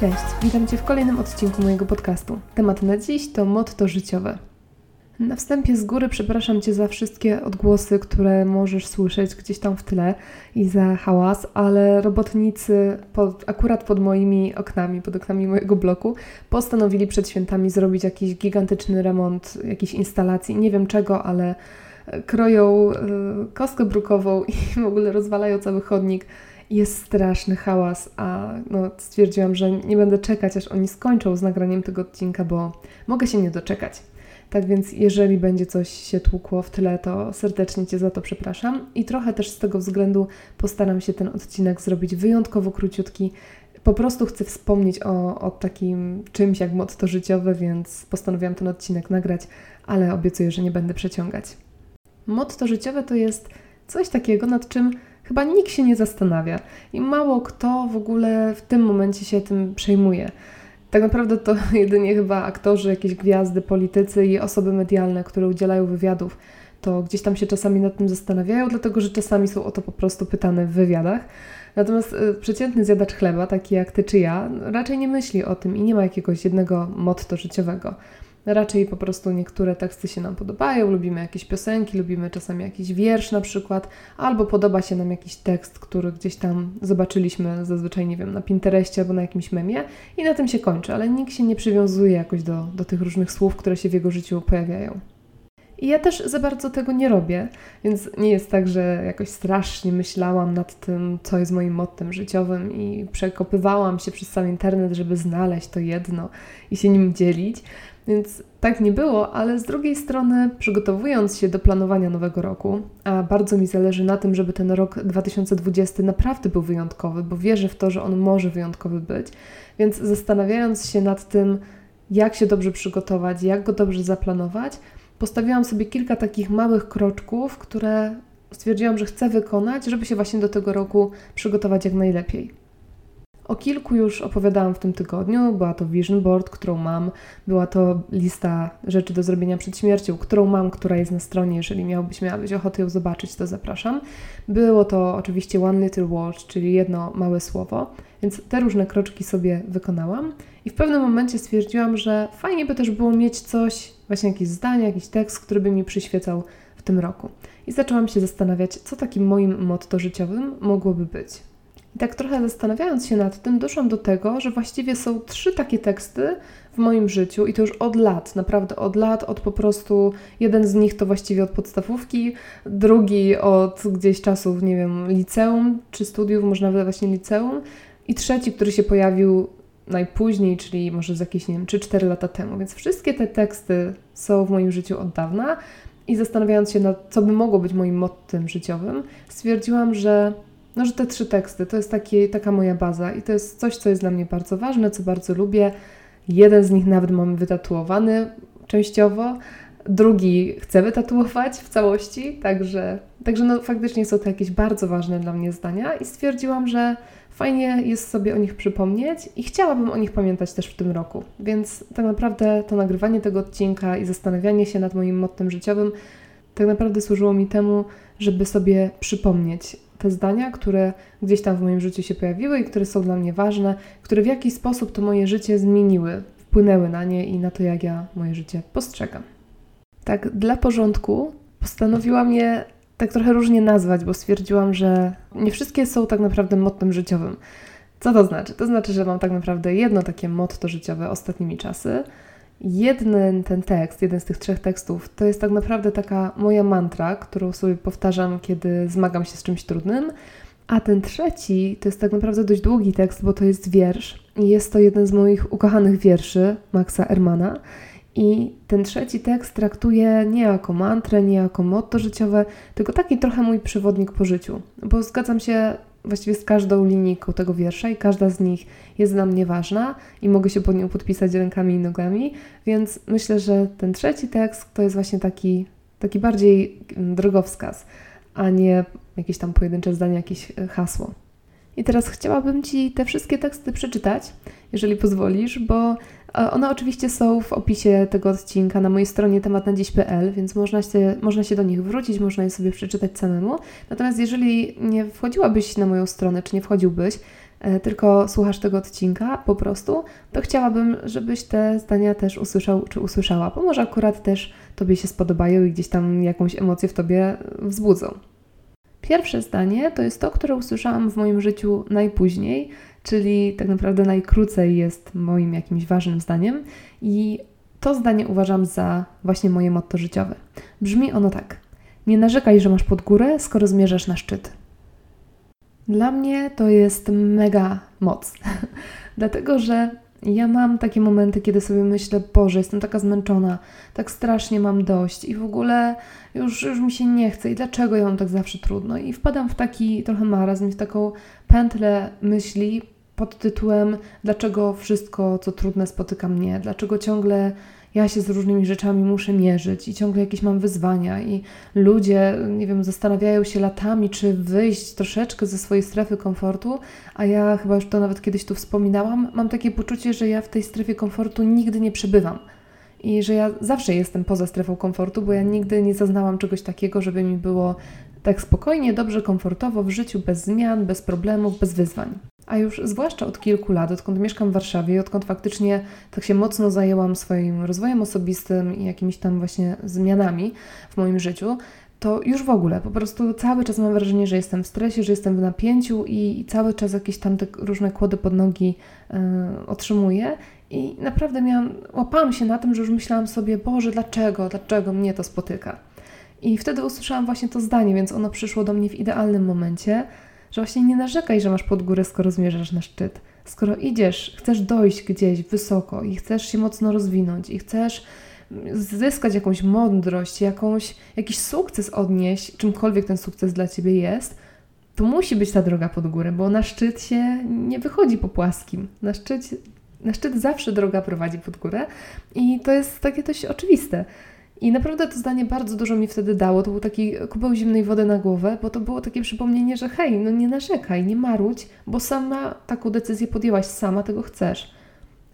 Cześć, witam Cię w kolejnym odcinku mojego podcastu. Temat na dziś to motto życiowe. Na wstępie z góry przepraszam Cię za wszystkie odgłosy, które możesz słyszeć gdzieś tam w tle i za hałas, ale robotnicy pod, akurat pod moimi oknami, pod oknami mojego bloku, postanowili przed świętami zrobić jakiś gigantyczny remont jakiejś instalacji. Nie wiem czego, ale kroją y, kostkę brukową i w ogóle rozwalają cały chodnik jest straszny hałas, a no, stwierdziłam, że nie będę czekać, aż oni skończą z nagraniem tego odcinka, bo mogę się nie doczekać. Tak więc, jeżeli będzie coś się tłukło w tyle, to serdecznie Cię za to przepraszam. I trochę też z tego względu postaram się ten odcinek zrobić wyjątkowo króciutki. Po prostu chcę wspomnieć o, o takim czymś jak motto życiowe, więc postanowiłam ten odcinek nagrać, ale obiecuję, że nie będę przeciągać. Motto życiowe to jest coś takiego, nad czym chyba nikt się nie zastanawia i mało kto w ogóle w tym momencie się tym przejmuje. Tak naprawdę to jedynie chyba aktorzy, jakieś gwiazdy, politycy i osoby medialne, które udzielają wywiadów, to gdzieś tam się czasami nad tym zastanawiają, dlatego że czasami są o to po prostu pytane w wywiadach. Natomiast y, przeciętny zjadacz chleba, taki jak ty czy ja, raczej nie myśli o tym i nie ma jakiegoś jednego motto życiowego. Raczej po prostu niektóre teksty się nam podobają, lubimy jakieś piosenki, lubimy czasami jakiś wiersz na przykład, albo podoba się nam jakiś tekst, który gdzieś tam zobaczyliśmy zazwyczaj, nie wiem, na Pinterestie albo na jakimś memie i na tym się kończy, ale nikt się nie przywiązuje jakoś do, do tych różnych słów, które się w jego życiu pojawiają. I ja też za bardzo tego nie robię, więc nie jest tak, że jakoś strasznie myślałam nad tym, co jest moim mottem życiowym i przekopywałam się przez cały internet, żeby znaleźć to jedno i się nim dzielić. Więc tak nie było, ale z drugiej strony, przygotowując się do planowania nowego roku, a bardzo mi zależy na tym, żeby ten rok 2020 naprawdę był wyjątkowy, bo wierzę w to, że on może wyjątkowy być, więc zastanawiając się nad tym, jak się dobrze przygotować, jak go dobrze zaplanować, postawiłam sobie kilka takich małych kroczków, które stwierdziłam, że chcę wykonać, żeby się właśnie do tego roku przygotować jak najlepiej. O kilku już opowiadałam w tym tygodniu. Była to vision board, którą mam, była to lista rzeczy do zrobienia przed śmiercią, którą mam, która jest na stronie. Jeżeli miałbyś miałabyś ochotę ją zobaczyć, to zapraszam. Było to oczywiście One Little Word, czyli jedno małe słowo, więc te różne kroczki sobie wykonałam. I w pewnym momencie stwierdziłam, że fajnie by też było mieć coś, właśnie jakieś zdanie, jakiś tekst, który by mi przyświecał w tym roku. I zaczęłam się zastanawiać, co takim moim motto życiowym mogłoby być. I tak trochę zastanawiając się nad tym, doszłam do tego, że właściwie są trzy takie teksty w moim życiu i to już od lat, naprawdę od lat, od po prostu jeden z nich to właściwie od podstawówki, drugi od gdzieś czasów, nie wiem, liceum czy studiów, może nawet właśnie liceum i trzeci, który się pojawił najpóźniej, czyli może z jakieś, nie wiem, 3-4 lata temu. Więc wszystkie te teksty są w moim życiu od dawna i zastanawiając się nad co by mogło być moim mottem życiowym, stwierdziłam, że no, że te trzy teksty to jest taki, taka moja baza i to jest coś, co jest dla mnie bardzo ważne, co bardzo lubię. Jeden z nich nawet mam wytatuowany częściowo, drugi chcę wytatuować w całości, także, także no, faktycznie są to jakieś bardzo ważne dla mnie zdania i stwierdziłam, że fajnie jest sobie o nich przypomnieć i chciałabym o nich pamiętać też w tym roku. Więc tak naprawdę to nagrywanie tego odcinka i zastanawianie się nad moim mottem życiowym tak naprawdę służyło mi temu, żeby sobie przypomnieć te zdania, które gdzieś tam w moim życiu się pojawiły i które są dla mnie ważne, które w jakiś sposób to moje życie zmieniły, wpłynęły na nie i na to, jak ja moje życie postrzegam. Tak, dla porządku postanowiłam je tak trochę różnie nazwać, bo stwierdziłam, że nie wszystkie są tak naprawdę mottem życiowym. Co to znaczy? To znaczy, że mam tak naprawdę jedno takie motto życiowe ostatnimi czasy, jeden ten tekst, jeden z tych trzech tekstów, to jest tak naprawdę taka moja mantra, którą sobie powtarzam, kiedy zmagam się z czymś trudnym. A ten trzeci to jest tak naprawdę dość długi tekst, bo to jest wiersz. I jest to jeden z moich ukochanych wierszy Maxa Ermana. I ten trzeci tekst traktuje nie jako mantrę, nie jako motto życiowe, tylko taki trochę mój przewodnik po życiu. Bo zgadzam się właściwie z każdą linijką tego wiersza i każda z nich jest dla mnie ważna i mogę się pod nią podpisać rękami i nogami, więc myślę, że ten trzeci tekst to jest właśnie taki, taki bardziej drogowskaz, a nie jakieś tam pojedyncze zdanie, jakieś e, hasło. I teraz chciałabym Ci te wszystkie teksty przeczytać, jeżeli pozwolisz, bo one oczywiście są w opisie tego odcinka na mojej stronie tematnadziś.pl, więc można się, można się do nich wrócić, można je sobie przeczytać samemu. Natomiast jeżeli nie wchodziłabyś na moją stronę, czy nie wchodziłbyś, e, tylko słuchasz tego odcinka po prostu, to chciałabym, żebyś te zdania też usłyszał czy usłyszała, bo może akurat też Tobie się spodobają i gdzieś tam jakąś emocję w Tobie wzbudzą. Pierwsze zdanie to jest to, które usłyszałam w moim życiu najpóźniej, czyli tak naprawdę najkrócej jest moim jakimś ważnym zdaniem i to zdanie uważam za właśnie moje motto życiowe. Brzmi ono tak: Nie narzekaj, że masz pod górę, skoro zmierzasz na szczyt. Dla mnie to jest mega moc, dlatego że ja mam takie momenty, kiedy sobie myślę, Boże, jestem taka zmęczona, tak strasznie mam dość i w ogóle już, już mi się nie chce i dlaczego ja mam tak zawsze trudno. I wpadam w taki trochę marazm, w taką pętlę myśli pod tytułem dlaczego wszystko, co trudne spotyka mnie, dlaczego ciągle ja się z różnymi rzeczami muszę mierzyć i ciągle jakieś mam wyzwania i ludzie, nie wiem, zastanawiają się latami, czy wyjść troszeczkę ze swojej strefy komfortu, a ja chyba już to nawet kiedyś tu wspominałam, mam takie poczucie, że ja w tej strefie komfortu nigdy nie przebywam. I że ja zawsze jestem poza strefą komfortu, bo ja nigdy nie zaznałam czegoś takiego, żeby mi było tak spokojnie, dobrze, komfortowo w życiu, bez zmian, bez problemów, bez wyzwań. A już zwłaszcza od kilku lat, odkąd mieszkam w Warszawie i odkąd faktycznie tak się mocno zajęłam swoim rozwojem osobistym i jakimiś tam właśnie zmianami w moim życiu, to już w ogóle po prostu cały czas mam wrażenie, że jestem w stresie, że jestem w napięciu i, cały czas jakieś tam te różne kłody pod nogi yy, otrzymuję. I naprawdę miałam, łapałam się na tym, że już myślałam sobie, Boże, dlaczego, dlaczego mnie to spotyka? I wtedy usłyszałam właśnie to zdanie, więc ono przyszło do mnie w idealnym momencie, że właśnie nie narzekaj, że masz pod górę, skoro zmierzasz na szczyt. Skoro idziesz, chcesz dojść gdzieś wysoko i chcesz się mocno rozwinąć i chcesz zyskać jakąś mądrość, jakąś, jakiś sukces odnieść, czymkolwiek ten sukces dla Ciebie jest, to musi być ta droga pod górę, bo na szczyt się nie wychodzi po płaskim. Na szczyt, na szczyt zawsze droga prowadzi pod górę i to jest takie dość oczywiste. I naprawdę to zdanie bardzo dużo mi wtedy dało. To był taki kubeł zimnej wody na głowę, bo to było takie przypomnienie, że hej, no nie narzekaj, nie marudź, bo sama taką decyzję podjęłaś, sama tego chcesz.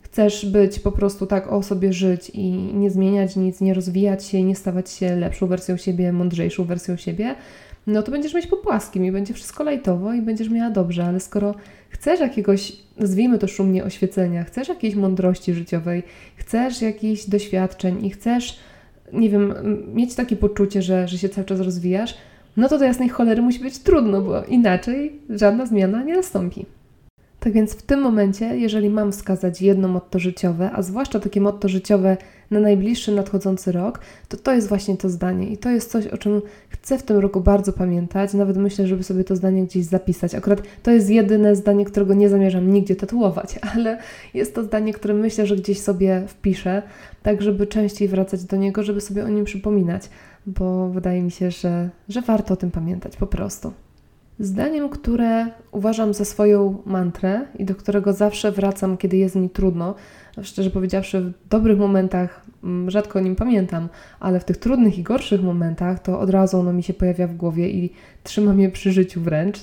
Chcesz być po prostu tak o sobie żyć i nie zmieniać nic, nie rozwijać się, nie stawać się lepszą wersją siebie, mądrzejszą wersją siebie, no to będziesz mieć po płaskim i będzie wszystko lajtowo i będziesz miała dobrze, ale skoro chcesz jakiegoś, nazwijmy to szumnie, oświecenia, chcesz jakiejś mądrości życiowej, chcesz jakichś doświadczeń i chcesz nie wiem, mieć takie poczucie, że, że się cały czas rozwijasz, no to do jasnej cholery musi być trudno, bo inaczej żadna zmiana nie nastąpi. Tak więc w tym momencie, jeżeli mam wskazać jedno motto życiowe, a zwłaszcza takie motto życiowe na najbliższy nadchodzący rok, to to jest właśnie to zdanie. I to jest coś, o czym chcę w tym roku bardzo pamiętać. Nawet myślę, żeby sobie to zdanie gdzieś zapisać. Akurat to jest jedyne zdanie, którego nie zamierzam nigdzie tatuować, ale jest to zdanie, które myślę, że gdzieś sobie wpiszę, tak żeby częściej wracać do niego, żeby sobie o nim przypominać, bo wydaje mi się, że, że warto o tym pamiętać po prostu. Zdaniem, które uważam za swoją mantrę i do którego zawsze wracam, kiedy jest mi trudno, szczerze powiedziawszy, w dobrych momentach mm, rzadko o nim pamiętam, ale w tych trudnych i gorszych momentach to od razu ono mi się pojawia w głowie i trzyma mnie przy życiu wręcz.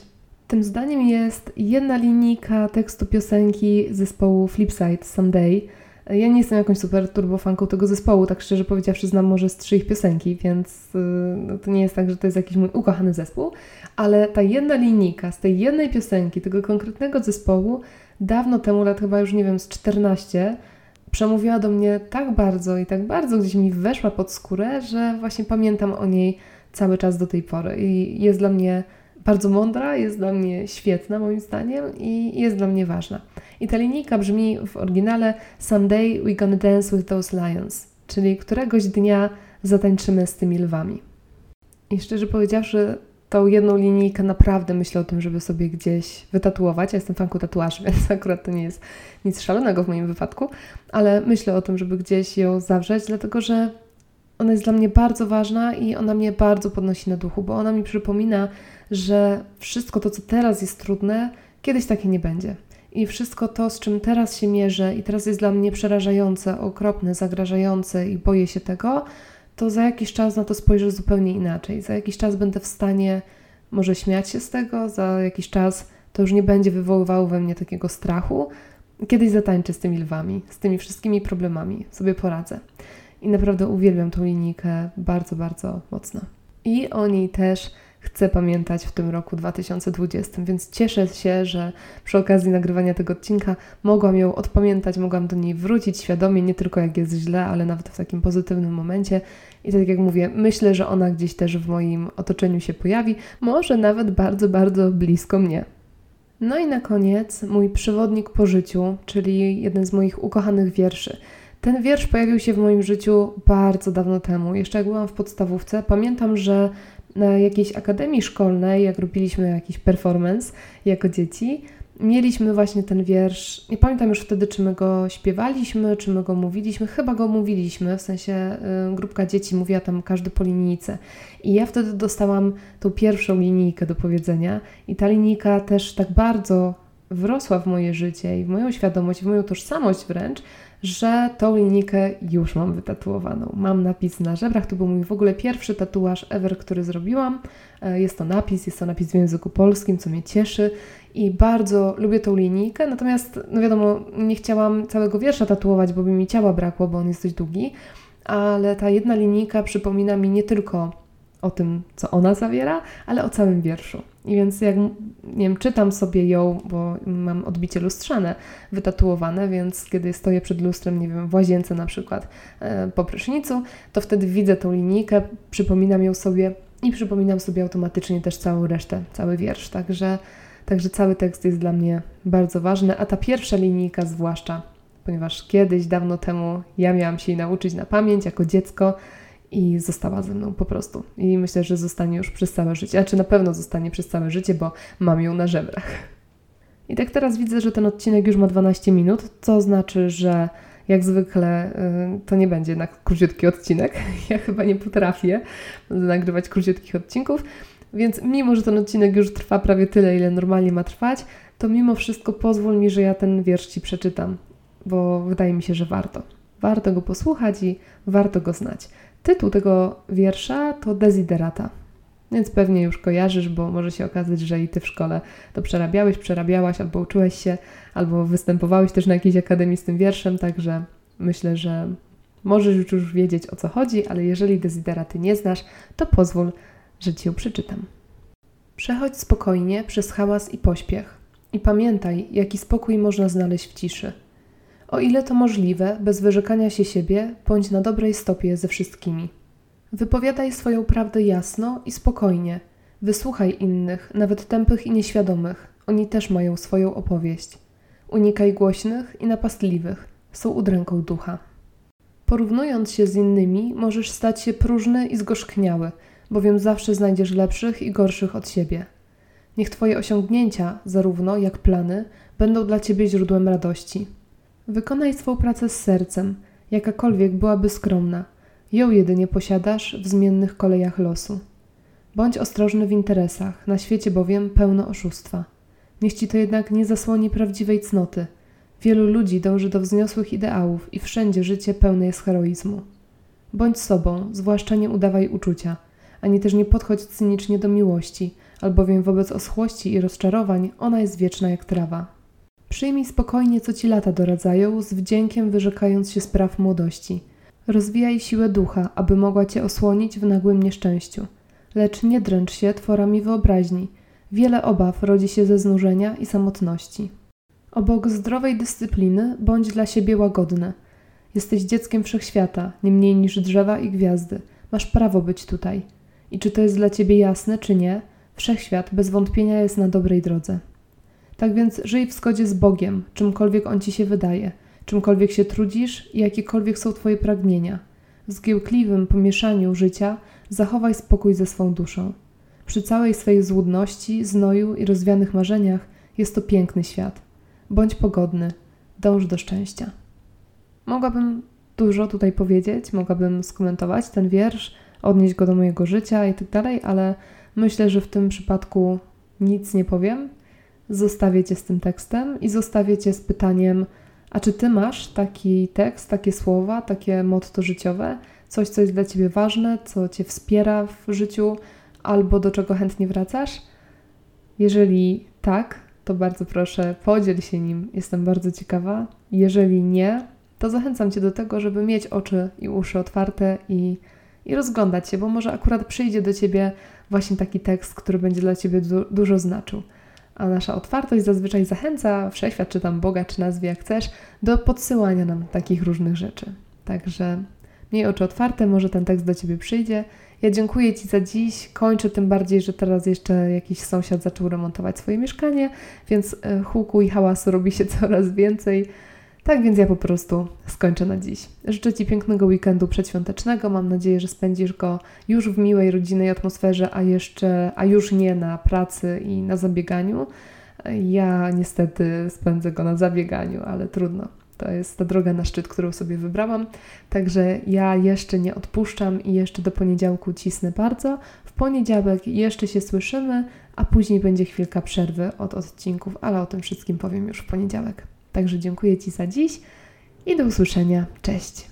Tym zdaniem jest jedna linijka tekstu piosenki zespołu Flipside Someday. Ja nie jestem jakąś super turbofanką tego zespołu, tak szczerze powiedziawszy, znam może z trzy ich piosenki, więc yy, no to nie jest tak, że to jest jakiś mój ukochany zespół, ale ta jedna linijka z tej jednej piosenki, tego konkretnego zespołu, dawno temu, lat chyba już nie wiem, z 14, przemówiła do mnie tak bardzo i tak bardzo gdzieś mi weszła pod skórę, że właśnie pamiętam o niej cały czas do tej pory. I jest dla mnie bardzo mądra, jest dla mnie świetna moim zdaniem i jest dla mnie ważna. I ta linijka brzmi w oryginale Someday we gonna dance with those lions, czyli któregoś dnia zatańczymy z tymi lwami. I szczerze powiedziawszy, tą jedną linijkę naprawdę myślę o tym, żeby sobie gdzieś wytatuować. Ja jestem fanką tatuaży, więc akurat to nie jest nic szalonego w moim wypadku, ale myślę o tym, żeby gdzieś ją zawrzeć, dlatego że ona jest dla mnie bardzo ważna i ona mnie bardzo podnosi na duchu, bo ona mi przypomina, że wszystko to, co teraz jest trudne, kiedyś takie nie będzie. I wszystko to, z czym teraz się mierzę i teraz jest dla mnie przerażające, okropne, zagrażające i boję się tego, to za jakiś czas na to spojrzę zupełnie inaczej. Za jakiś czas będę w stanie może śmiać się z tego, za jakiś czas to już nie będzie wywoływało we mnie takiego strachu. Kiedyś zatańczę z tymi lwami, z tymi wszystkimi problemami, sobie poradzę. I naprawdę uwielbiam tą linijkę bardzo, bardzo mocno. I o niej też chcę pamiętać w tym roku 2020. Więc cieszę się, że przy okazji nagrywania tego odcinka mogłam ją odpamiętać, mogłam do niej wrócić świadomie, nie tylko jak jest źle, ale nawet w takim pozytywnym momencie. I tak jak mówię, myślę, że ona gdzieś też w moim otoczeniu się pojawi, może nawet bardzo, bardzo blisko mnie. No i na koniec mój przewodnik po życiu, czyli jeden z moich ukochanych wierszy. Ten wiersz pojawił się w moim życiu bardzo dawno temu, jeszcze jak byłam w podstawówce. Pamiętam, że na jakiejś akademii szkolnej, jak robiliśmy jakiś performance jako dzieci, mieliśmy właśnie ten wiersz. Nie pamiętam już wtedy, czy my go śpiewaliśmy, czy my go mówiliśmy. Chyba go mówiliśmy, w sensie y, grupka dzieci mówiła tam każdy po linijce. I ja wtedy dostałam tą pierwszą linijkę do powiedzenia, i ta linijka też tak bardzo wrosła w moje życie i w moją świadomość, w moją tożsamość wręcz, że tą linijkę już mam wytatuowaną. Mam napis na żebrach, to był mój w ogóle pierwszy tatuaż ever, który zrobiłam. E, jest to napis, jest to napis w języku polskim, co mnie cieszy i bardzo lubię tą linijkę, natomiast no wiadomo, nie chciałam całego wiersza tatuować, bo by mi ciała brakło, bo on jest dość długi, ale ta jedna linijka przypomina mi nie tylko o tym, co ona zawiera, ale o całym wierszu. I więc jak, nie wiem, czytam sobie ją, bo mam odbicie lustrzane wytatuowane, więc kiedy stoję przed lustrem, nie wiem, w łazience na przykład e, po prysznicu, to wtedy widzę tą linijkę, przypominam ją sobie i przypominam sobie automatycznie też całą resztę, cały wiersz. Także, także cały tekst jest dla mnie bardzo ważny, a ta pierwsza linijka zwłaszcza, ponieważ kiedyś, dawno temu ja miałam się jej nauczyć na pamięć jako dziecko, i została ze mną po prostu. I myślę, że zostanie już przez całe życie. A czy na pewno zostanie przez całe życie, bo mam ją na żebrach. I tak teraz widzę, że ten odcinek już ma 12 minut, co znaczy, że jak zwykle y, to nie będzie jednak króciutki odcinek. Ja chyba nie potrafię nagrywać króciutkich odcinków, więc mimo, że ten odcinek już trwa prawie tyle, ile normalnie ma trwać, to mimo wszystko pozwól mi, że ja ten wiersz Ci przeczytam, bo wydaje mi się, że warto. Warto go posłuchać i warto go znać. Tytuł tego wiersza to Desiderata. Więc pewnie już kojarzysz, bo może się okazać, że i ty w szkole to przerabiałeś, przerabiałaś, albo uczyłeś się, albo występowałeś też na jakiejś akademii z tym wierszem, także myślę, że możesz już wiedzieć o co chodzi, ale jeżeli Desideraty nie znasz, to pozwól, że ci ją przeczytam. Przechodź spokojnie przez hałas i pośpiech i pamiętaj, jaki spokój można znaleźć w ciszy. O ile to możliwe, bez wyrzekania się siebie, bądź na dobrej stopie ze wszystkimi. Wypowiadaj swoją prawdę jasno i spokojnie. Wysłuchaj innych, nawet tępych i nieświadomych. Oni też mają swoją opowieść. Unikaj głośnych i napastliwych. Są udręką ducha. Porównując się z innymi, możesz stać się próżny i zgorzkniały, bowiem zawsze znajdziesz lepszych i gorszych od siebie. Niech Twoje osiągnięcia, zarówno jak plany, będą dla Ciebie źródłem radości. Wykonaj swą pracę z sercem, jakakolwiek byłaby skromna. Ją jedynie posiadasz w zmiennych kolejach losu. Bądź ostrożny w interesach, na świecie bowiem pełno oszustwa. Niech ci to jednak nie zasłoni prawdziwej cnoty. Wielu ludzi dąży do wzniosłych ideałów i wszędzie życie pełne jest heroizmu. Bądź sobą, zwłaszcza nie udawaj uczucia, ani też nie podchodź cynicznie do miłości, albowiem wobec oschłości i rozczarowań ona jest wieczna jak trawa. Przyjmij spokojnie, co ci lata doradzają, z wdziękiem wyrzekając się spraw młodości. Rozwijaj siłę ducha, aby mogła cię osłonić w nagłym nieszczęściu. Lecz nie dręcz się tworami wyobraźni. Wiele obaw rodzi się ze znużenia i samotności. Obok zdrowej dyscypliny bądź dla siebie łagodny. Jesteś dzieckiem wszechświata, nie mniej niż drzewa i gwiazdy. Masz prawo być tutaj. I czy to jest dla ciebie jasne, czy nie, wszechświat bez wątpienia jest na dobrej drodze. Tak więc żyj w zgodzie z Bogiem, czymkolwiek On ci się wydaje, czymkolwiek się trudzisz i jakiekolwiek są Twoje pragnienia. W zgiełkliwym pomieszaniu życia zachowaj spokój ze swą duszą. Przy całej swej złudności, znoju i rozwianych marzeniach jest to piękny świat. Bądź pogodny, dąż do szczęścia. Mogłabym dużo tutaj powiedzieć, mogłabym skomentować ten wiersz, odnieść go do mojego życia i tak ale myślę, że w tym przypadku nic nie powiem zostawię Cię z tym tekstem i zostawię Cię z pytaniem, a czy Ty masz taki tekst, takie słowa, takie motto życiowe, coś, co jest dla Ciebie ważne, co Cię wspiera w życiu albo do czego chętnie wracasz? Jeżeli tak, to bardzo proszę, podziel się nim, jestem bardzo ciekawa. Jeżeli nie, to zachęcam Cię do tego, żeby mieć oczy i uszy otwarte i, i rozglądać się, bo może akurat przyjdzie do Ciebie właśnie taki tekst, który będzie dla Ciebie du dużo znaczył. A nasza otwartość zazwyczaj zachęca wszechświat, czy tam Boga, czy nazwy jak chcesz, do podsyłania nam takich różnych rzeczy. Także miej oczy otwarte, może ten tekst do Ciebie przyjdzie. Ja dziękuję Ci za dziś. Kończę tym bardziej, że teraz jeszcze jakiś sąsiad zaczął remontować swoje mieszkanie, więc e, huku i hałasu robi się coraz więcej. Tak więc ja po prostu skończę na dziś. Życzę Ci pięknego weekendu przedświątecznego. Mam nadzieję, że spędzisz go już w miłej, rodzinnej atmosferze, a jeszcze, a już nie na pracy i na zabieganiu. Ja niestety spędzę go na zabieganiu, ale trudno. To jest ta droga na szczyt, którą sobie wybrałam. Także ja jeszcze nie odpuszczam i jeszcze do poniedziałku cisnę bardzo. W poniedziałek jeszcze się słyszymy, a później będzie chwilka przerwy od odcinków, ale o tym wszystkim powiem już w poniedziałek. Także dziękuję Ci za dziś i do usłyszenia. Cześć!